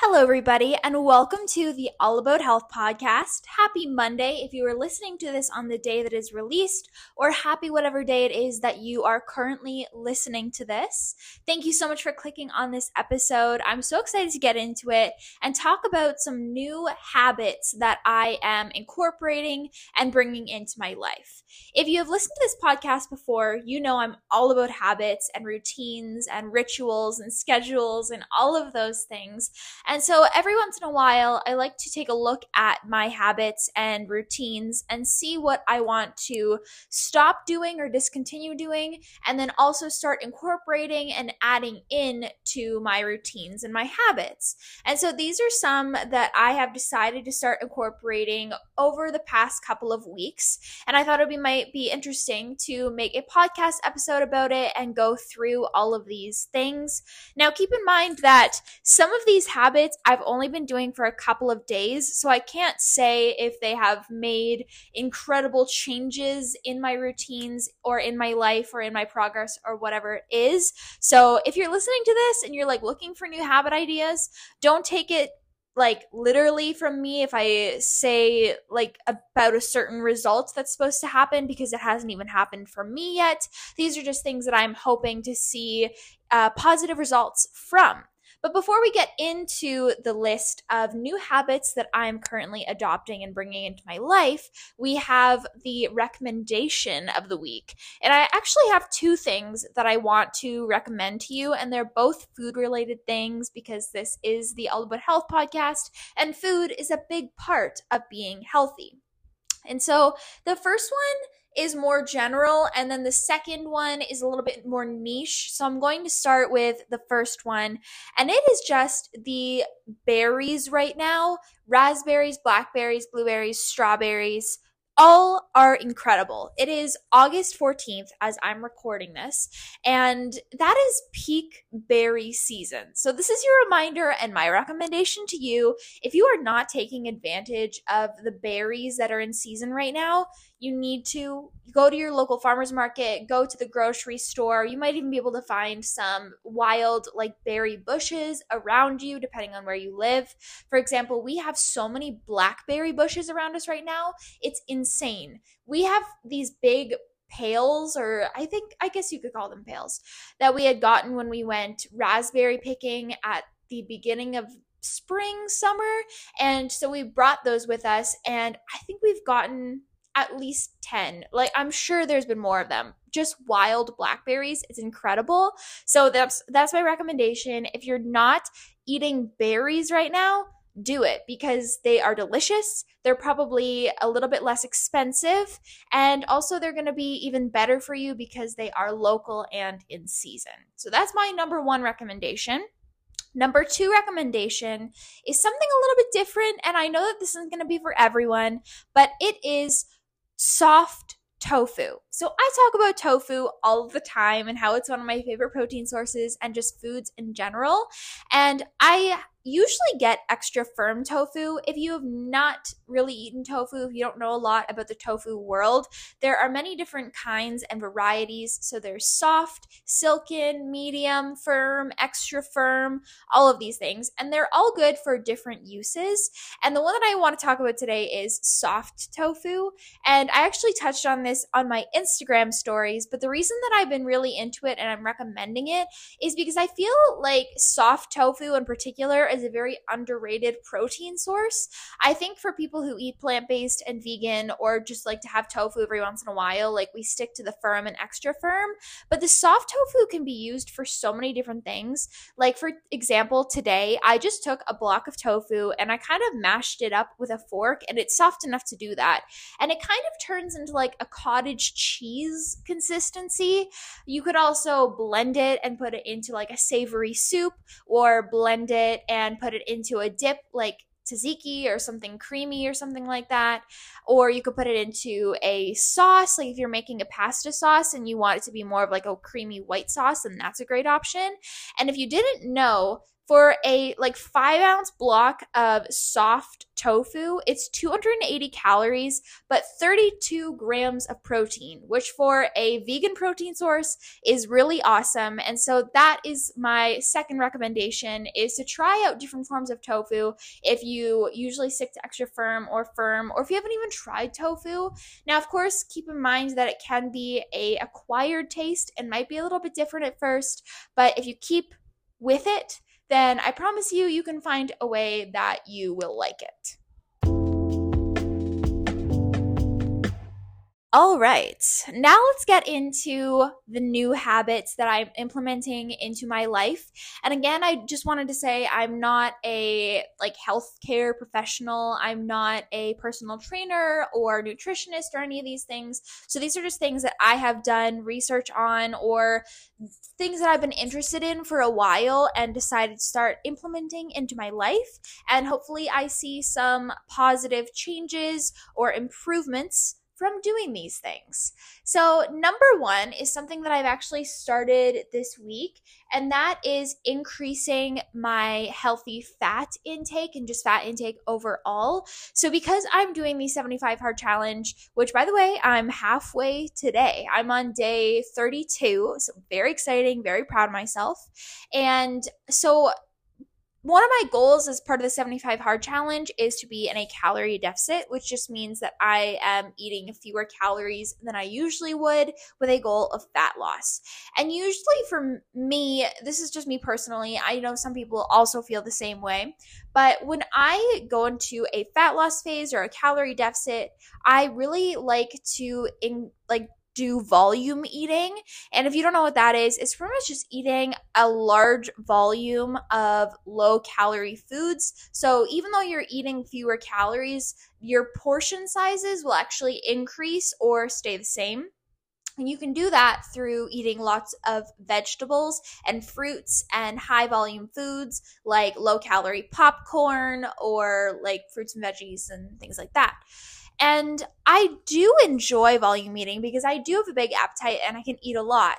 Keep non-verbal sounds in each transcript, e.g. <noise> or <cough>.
Hello, everybody, and welcome to the All About Health podcast. Happy Monday if you are listening to this on the day that is released, or happy whatever day it is that you are currently listening to this. Thank you so much for clicking on this episode. I'm so excited to get into it and talk about some new habits that I am incorporating and bringing into my life. If you have listened to this podcast before, you know I'm all about habits and routines and rituals and schedules and all of those things. And so every once in a while, I like to take a look at my habits and routines and see what I want to stop doing or discontinue doing, and then also start incorporating and adding in to my routines and my habits. And so these are some that I have decided to start incorporating over the past couple of weeks. And I thought it might be interesting to make a podcast episode about it and go through all of these things. Now, keep in mind that some of these habits habits I've only been doing for a couple of days, so I can't say if they have made incredible changes in my routines or in my life or in my progress or whatever it is. So if you're listening to this and you're like looking for new habit ideas, don't take it like literally from me if I say like about a certain result that's supposed to happen because it hasn't even happened for me yet. These are just things that I'm hoping to see uh, positive results from. But before we get into the list of new habits that I'm currently adopting and bringing into my life, we have the recommendation of the week. And I actually have two things that I want to recommend to you, and they're both food related things because this is the All About Health podcast, and food is a big part of being healthy. And so the first one is more general, and then the second one is a little bit more niche. So I'm going to start with the first one, and it is just the berries right now raspberries, blackberries, blueberries, strawberries all are incredible. It is August 14th as I'm recording this, and that is peak berry season. So, this is your reminder and my recommendation to you. If you are not taking advantage of the berries that are in season right now, you need to go to your local farmers market, go to the grocery store. You might even be able to find some wild, like berry bushes around you, depending on where you live. For example, we have so many blackberry bushes around us right now. It's insane. We have these big pails, or I think, I guess you could call them pails, that we had gotten when we went raspberry picking at the beginning of spring, summer. And so we brought those with us, and I think we've gotten at least 10. Like I'm sure there's been more of them. Just wild blackberries. It's incredible. So that's that's my recommendation. If you're not eating berries right now, do it because they are delicious. They're probably a little bit less expensive and also they're going to be even better for you because they are local and in season. So that's my number 1 recommendation. Number two recommendation is something a little bit different, and I know that this isn't going to be for everyone, but it is soft tofu. So I talk about tofu all the time and how it's one of my favorite protein sources and just foods in general. And I usually get extra firm tofu. If you have not really eaten tofu, if you don't know a lot about the tofu world, there are many different kinds and varieties. So there's soft, silken, medium, firm, extra firm, all of these things. And they're all good for different uses. And the one that I want to talk about today is soft tofu. And I actually touched on this on my Instagram stories, but the reason that I've been really into it and I'm recommending it is because I feel like soft tofu in particular is a very underrated protein source. I think for people who eat plant based and vegan or just like to have tofu every once in a while, like we stick to the firm and extra firm. But the soft tofu can be used for so many different things. Like, for example, today I just took a block of tofu and I kind of mashed it up with a fork, and it's soft enough to do that. And it kind of turns into like a cottage cheese consistency. You could also blend it and put it into like a savory soup or blend it and put it into a dip like tzatziki or something creamy or something like that. Or you could put it into a sauce, like if you're making a pasta sauce and you want it to be more of like a creamy white sauce, then that's a great option. And if you didn't know, for a like five ounce block of soft tofu, it's 280 calories, but 32 grams of protein, which for a vegan protein source is really awesome. And so that is my second recommendation is to try out different forms of tofu if you usually stick to extra firm or firm, or if you haven't even tried tofu. Now, of course, keep in mind that it can be a acquired taste and might be a little bit different at first, but if you keep with it, then I promise you, you can find a way that you will like it. All right, now let's get into the new habits that I'm implementing into my life. And again, I just wanted to say I'm not a like healthcare professional. I'm not a personal trainer or nutritionist or any of these things. So these are just things that I have done research on or things that I've been interested in for a while and decided to start implementing into my life. And hopefully I see some positive changes or improvements from doing these things. So, number one is something that I've actually started this week, and that is increasing my healthy fat intake and just fat intake overall. So, because I'm doing the 75 hard challenge, which by the way, I'm halfway today, I'm on day 32, so very exciting, very proud of myself. And so, one of my goals as part of the 75 hard challenge is to be in a calorie deficit, which just means that I am eating fewer calories than I usually would with a goal of fat loss. And usually for me, this is just me personally, I know some people also feel the same way, but when I go into a fat loss phase or a calorie deficit, I really like to in like do volume eating. And if you don't know what that is, it's pretty much just eating a large volume of low calorie foods. So even though you're eating fewer calories, your portion sizes will actually increase or stay the same. And you can do that through eating lots of vegetables and fruits and high volume foods like low calorie popcorn or like fruits and veggies and things like that. And I do enjoy volume eating because I do have a big appetite and I can eat a lot.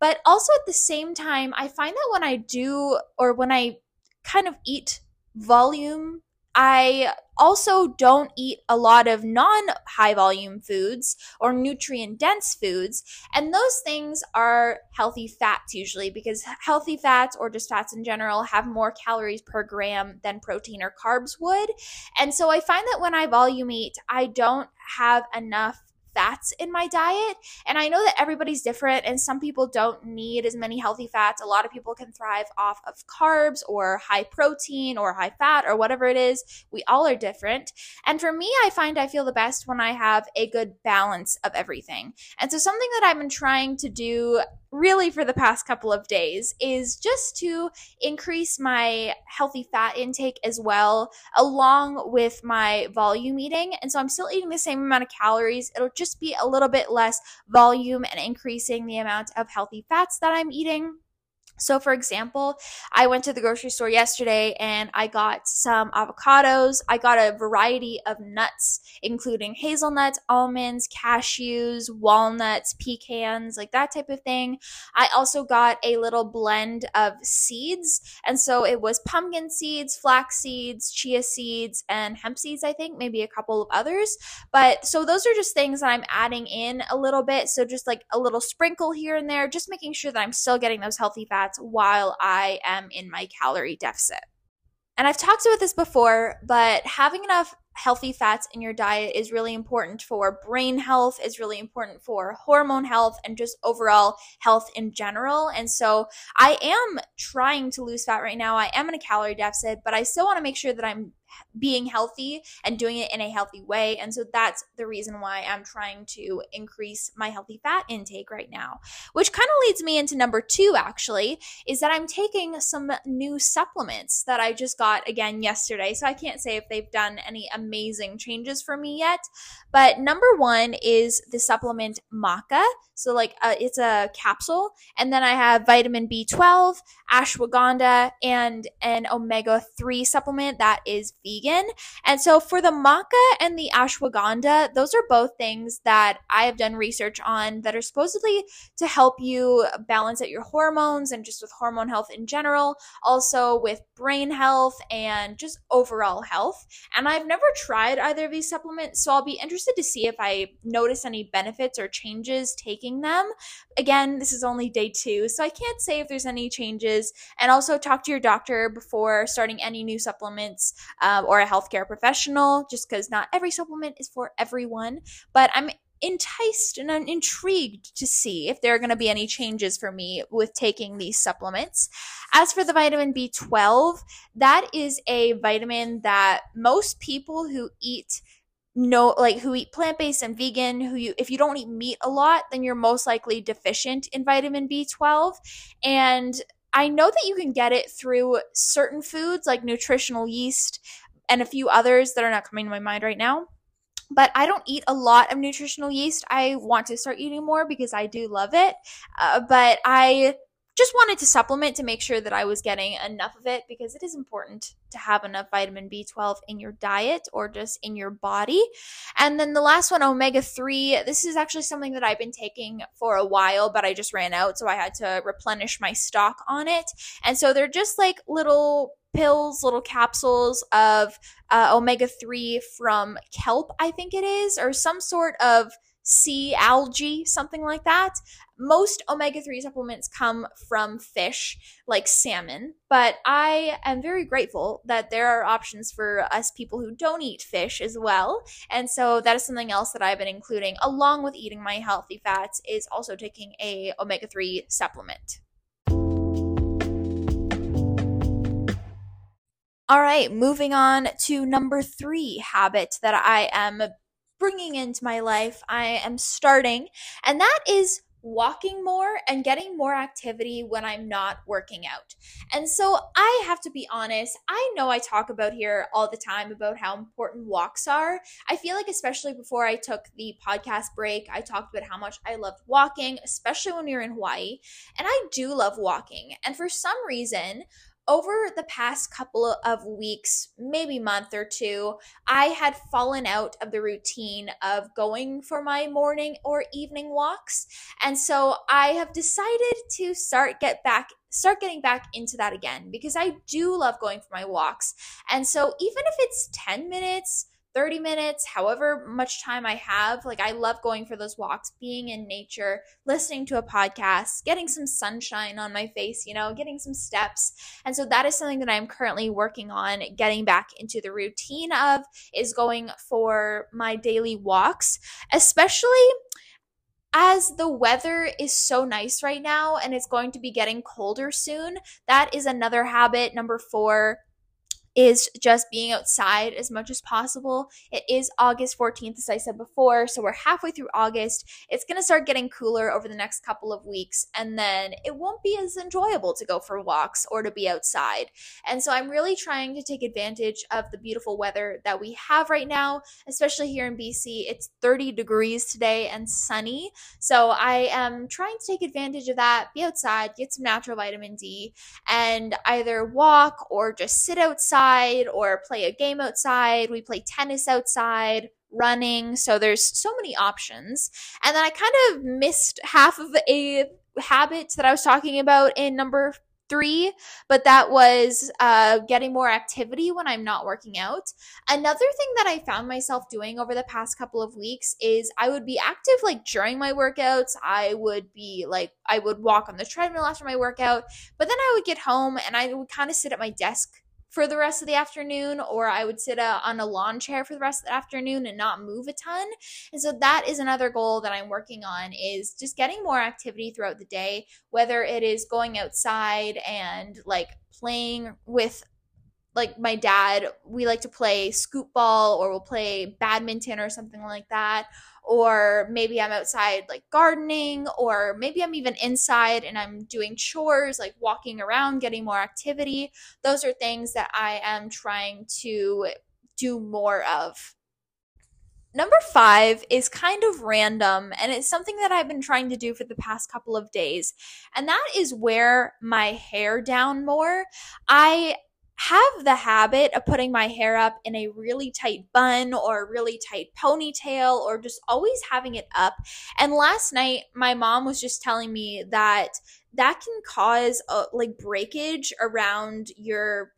But also at the same time, I find that when I do or when I kind of eat volume I also don't eat a lot of non high volume foods or nutrient dense foods. And those things are healthy fats usually because healthy fats or just fats in general have more calories per gram than protein or carbs would. And so I find that when I volume eat, I don't have enough fats in my diet. And I know that everybody's different, and some people don't need as many healthy fats. A lot of people can thrive off of carbs or high protein or high fat or whatever it is. We all are different. And for me, I find I feel the best when I have a good balance of everything. And so, something that I've been trying to do really for the past couple of days is just to increase my healthy fat intake as well, along with my volume eating. And so I'm still eating the same amount of calories. It'll just be a little bit less volume and increasing the amount of healthy fats that I'm eating. So, for example, I went to the grocery store yesterday and I got some avocados. I got a variety of nuts, including hazelnuts, almonds, cashews, walnuts, pecans, like that type of thing. I also got a little blend of seeds. And so it was pumpkin seeds, flax seeds, chia seeds, and hemp seeds, I think, maybe a couple of others. But so those are just things that I'm adding in a little bit. So, just like a little sprinkle here and there, just making sure that I'm still getting those healthy fats while I am in my calorie deficit. And I've talked about this before, but having enough healthy fats in your diet is really important for brain health, is really important for hormone health, and just overall health in general. And so I am trying to lose fat right now. I am in a calorie deficit, but I still want to make sure that I'm being healthy and doing it in a healthy way. And so that's the reason why I'm trying to increase my healthy fat intake right now. Which kind of leads me into number two, actually, is that I'm taking some new supplements that I just got again yesterday. So I can't say if they've done any amazing changes for me yet. But number one is the supplement Maca. So, like, uh, it's a capsule. And then I have vitamin B12, ashwagandha, and an omega 3 supplement that is vegan. And so for the maca and the ashwagandha, those are both things that I have done research on that are supposedly to help you balance out your hormones and just with hormone health in general, also with brain health and just overall health. And I've never tried either of these supplements, so I'll be interested to see if I notice any benefits or changes taking them. Again, this is only day two, so I can't say if there's any changes. And also talk to your doctor before starting any new supplements um, or a healthcare professional, just because not every supplement is for everyone. But I'm enticed and I'm intrigued to see if there are going to be any changes for me with taking these supplements. As for the vitamin B12, that is a vitamin that most people who eat no like who eat plant-based and vegan who you if you don't eat meat a lot then you're most likely deficient in vitamin B12 and I know that you can get it through certain foods like nutritional yeast and a few others that are not coming to my mind right now but I don't eat a lot of nutritional yeast. I want to start eating more because I do love it. Uh, but I just wanted to supplement to make sure that I was getting enough of it because it is important to have enough vitamin B12 in your diet or just in your body. And then the last one, omega 3. This is actually something that I've been taking for a while, but I just ran out. So I had to replenish my stock on it. And so they're just like little pills, little capsules of uh, omega 3 from kelp, I think it is, or some sort of sea algae, something like that. Most omega 3 supplements come from fish like salmon, but I am very grateful that there are options for us people who don't eat fish as well. And so that is something else that I've been including along with eating my healthy fats is also taking a omega 3 supplement. All right, moving on to number three habit that I am bringing into my life. I am starting, and that is walking more and getting more activity when I'm not working out. And so I have to be honest, I know I talk about here all the time about how important walks are. I feel like, especially before I took the podcast break, I talked about how much I loved walking, especially when we were in Hawaii. And I do love walking. And for some reason, over the past couple of weeks, maybe month or two, I had fallen out of the routine of going for my morning or evening walks. And so I have decided to start get back start getting back into that again because I do love going for my walks. And so even if it's 10 minutes, 30 minutes, however much time I have. Like, I love going for those walks, being in nature, listening to a podcast, getting some sunshine on my face, you know, getting some steps. And so, that is something that I'm currently working on getting back into the routine of, is going for my daily walks, especially as the weather is so nice right now and it's going to be getting colder soon, that is another habit. Number four is just being outside as much as possible. It is August 14th, as I said before, so we're halfway through August. It's going to start getting cooler over the next couple of weeks, and then it won't be as enjoyable to go for walks or to be outside. And so I'm really trying to take advantage of the beautiful weather that we have right now, especially here in BC. It's 30 degrees today and sunny. So I am trying to take advantage of that, be outside, get some natural vitamin D, and either walk or just sit outside outside or play a game outside. We play tennis outside, running. So there's so many options. And then I kind of missed half of a habit that I was talking about in number three, but that was uh, getting more activity when I'm not working out. Another thing that I found myself doing over the past couple of weeks is I would be active like during my workouts. I would be like, I would walk on the treadmill after my workout, but then I would get home and I would kind of sit at my desk for the rest of the afternoon, or I would sit uh, on a lawn chair for the rest of the afternoon and not move a ton. And so that is another goal that I'm working on is just getting more activity throughout the day, whether it is going outside and like playing with like my dad, we like to play scoop ball or we'll play badminton or something like that or maybe I'm outside like gardening, or maybe I'm even inside and I'm doing chores, like walking around, getting more activity. Those are things that I am trying to do more of. Number five is kind of random, and it's something that I've been trying to do for the past couple of days, and that is wear my hair down more. I have the habit of putting my hair up in a really tight bun or a really tight ponytail or just always having it up. And last night, my mom was just telling me that that can cause a, like breakage around your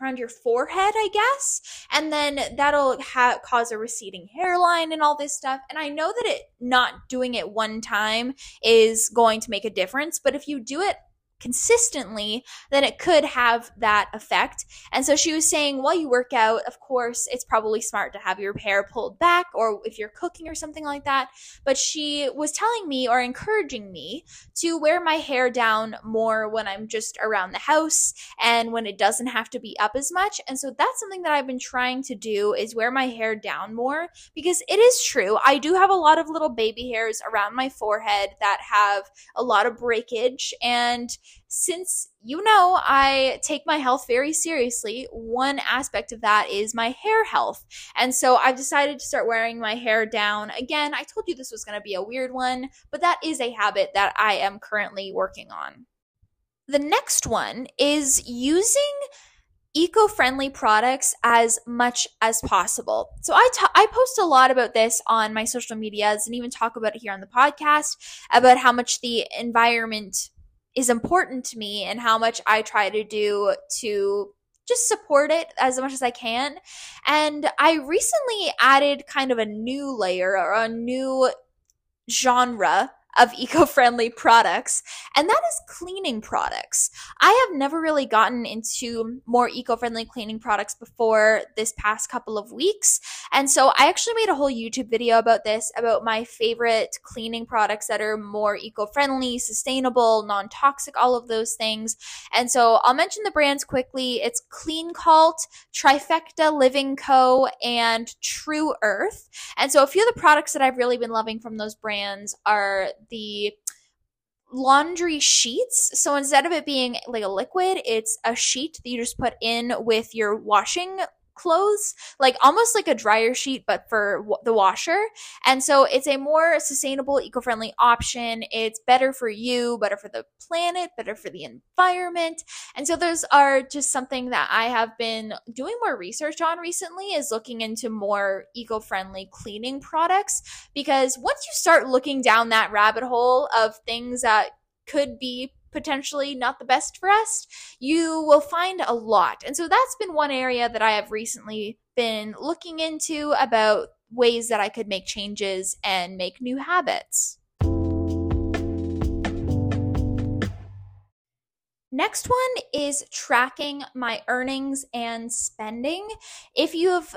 around your forehead, I guess. And then that'll ha- cause a receding hairline and all this stuff. And I know that it not doing it one time is going to make a difference, but if you do it consistently, then it could have that effect. And so she was saying, while you work out, of course, it's probably smart to have your hair pulled back or if you're cooking or something like that. But she was telling me or encouraging me to wear my hair down more when I'm just around the house and when it doesn't have to be up as much. And so that's something that I've been trying to do is wear my hair down more because it is true. I do have a lot of little baby hairs around my forehead that have a lot of breakage and since you know I take my health very seriously, one aspect of that is my hair health. And so I've decided to start wearing my hair down. Again, I told you this was going to be a weird one, but that is a habit that I am currently working on. The next one is using eco-friendly products as much as possible. So I, t- I post a lot about this on my social medias and even talk about it here on the podcast about how much the environment is important to me and how much I try to do to just support it as much as I can. And I recently added kind of a new layer or a new genre of <laughs> eco-friendly products and that is cleaning products. I have never really gotten into more eco-friendly cleaning products before this past couple of weeks and so i actually made a whole youtube video about this about my favorite cleaning products that are more eco-friendly sustainable non-toxic all of those things and so i'll mention the brands quickly. It's Cleancult trifecta living co and Tru Earth and so a few of the products that i've really been loving from those brands are the laundry sheets. So instead of it being like a liquid, it's a sheet that you just put in with your washing clothes, like almost like a dryer sheet, but for w- the washer. And so it's a more sustainable, eco friendly option. It's better for you, better for the planet, better for the environment. And so those are just something that I have been doing more research on recently is looking into more eco friendly cleaning products. Because once you start looking down that rabbit hole of things that could be potentially not the best for us, you will find a lot. And so that's been one area that I have recently been looking into about ways that I could make changes and make new habits. Next one is tracking my earnings and spending. If you have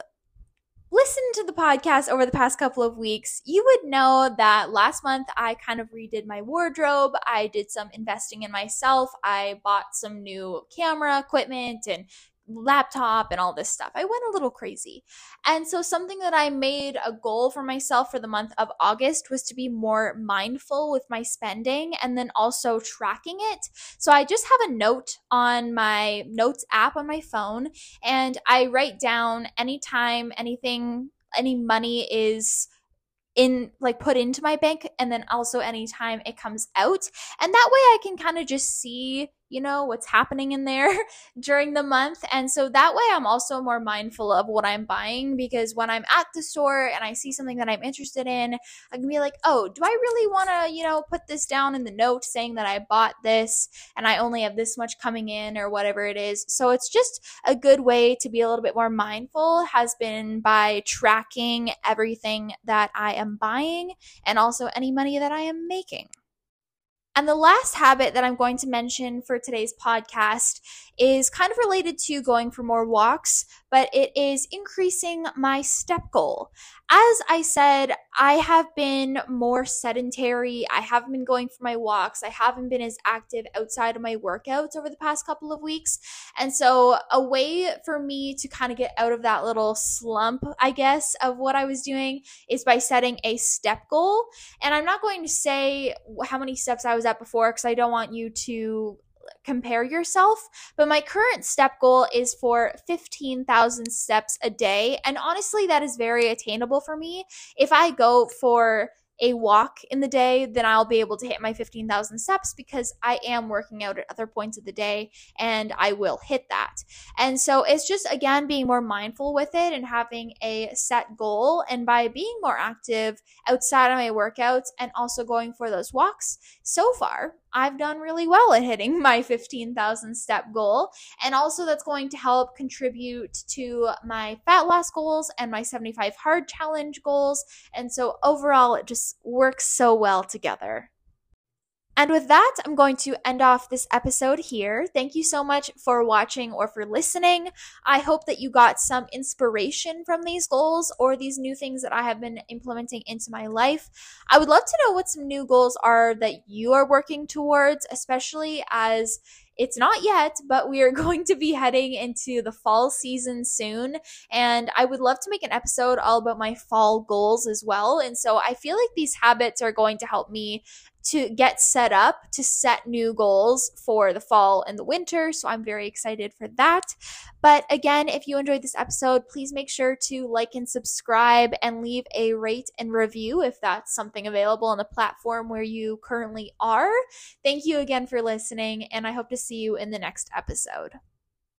listened to the podcast over the past couple of weeks, you would know that last month I kind of redid my wardrobe. I did some investing in myself. I bought some new camera equipment and laptop and all this stuff. I went a little crazy. And so, something that I made a goal for myself for the month of August was to be more mindful with my spending and then also tracking it. So, I just have a note on my notes app on my phone and I write down anytime anything, any money is in like put into my bank and then also anytime it comes out and that way i can kind of just see you know, what's happening in there <laughs> during the month. And so that way I'm also more mindful of what I'm buying because when I'm at the store and I see something that I'm interested in, I can be like, oh, do I really want to, you know, put this down in the note saying that I bought this and I only have this much coming in or whatever it is. So it's just a good way to be a little bit more mindful has been by tracking everything that I am buying and also any money that I am making. And the last habit that I'm going to mention for today's podcast is kind of related to going for more walks, but it is increasing my step goal. As I said, I have been more sedentary. I haven't been going for my walks. I haven't been as active outside of my workouts over the past couple of weeks. And so, a way for me to kind of get out of that little slump, I guess, of what I was doing is by setting a step goal. And I'm not going to say how many steps I was before because I don't want you to compare yourself. But my current step goal is for 15,000 steps a day. And honestly, that is very attainable for me. If I go for a walk in the day, then I'll be able to hit my 15,000 steps because I am working out at other points of the day and I will hit that. And so it's just, again, being more mindful with it and having a set goal. And by being more active outside of my workouts and also going for those walks, so far, I've done really well at hitting <laughs> my 15,000 step goal. And also, that's going to help contribute to my fat loss goals and my 75 hard challenge goals. And so, overall, it just works so well together. And with that, I'm going to end off this episode here. Thank you so much for watching or for listening. I hope that you got some inspiration from these goals or these new things that I have been implementing into my life. I would love to know what some new goals are that you are working towards, especially as it's not yet, but we are <laughs> going to be heading into the fall season soon. And I would love to make an episode all about my fall goals as well. And so I feel like these habits are going to help me to get set up to set new goals for the fall and the winter. So I'm very excited for that. But again, if you enjoyed this episode, please make sure to like and subscribe and leave a rate and review if that's something available on the platform where you currently are. Thank you again for listening, and I hope to see you in the next episode.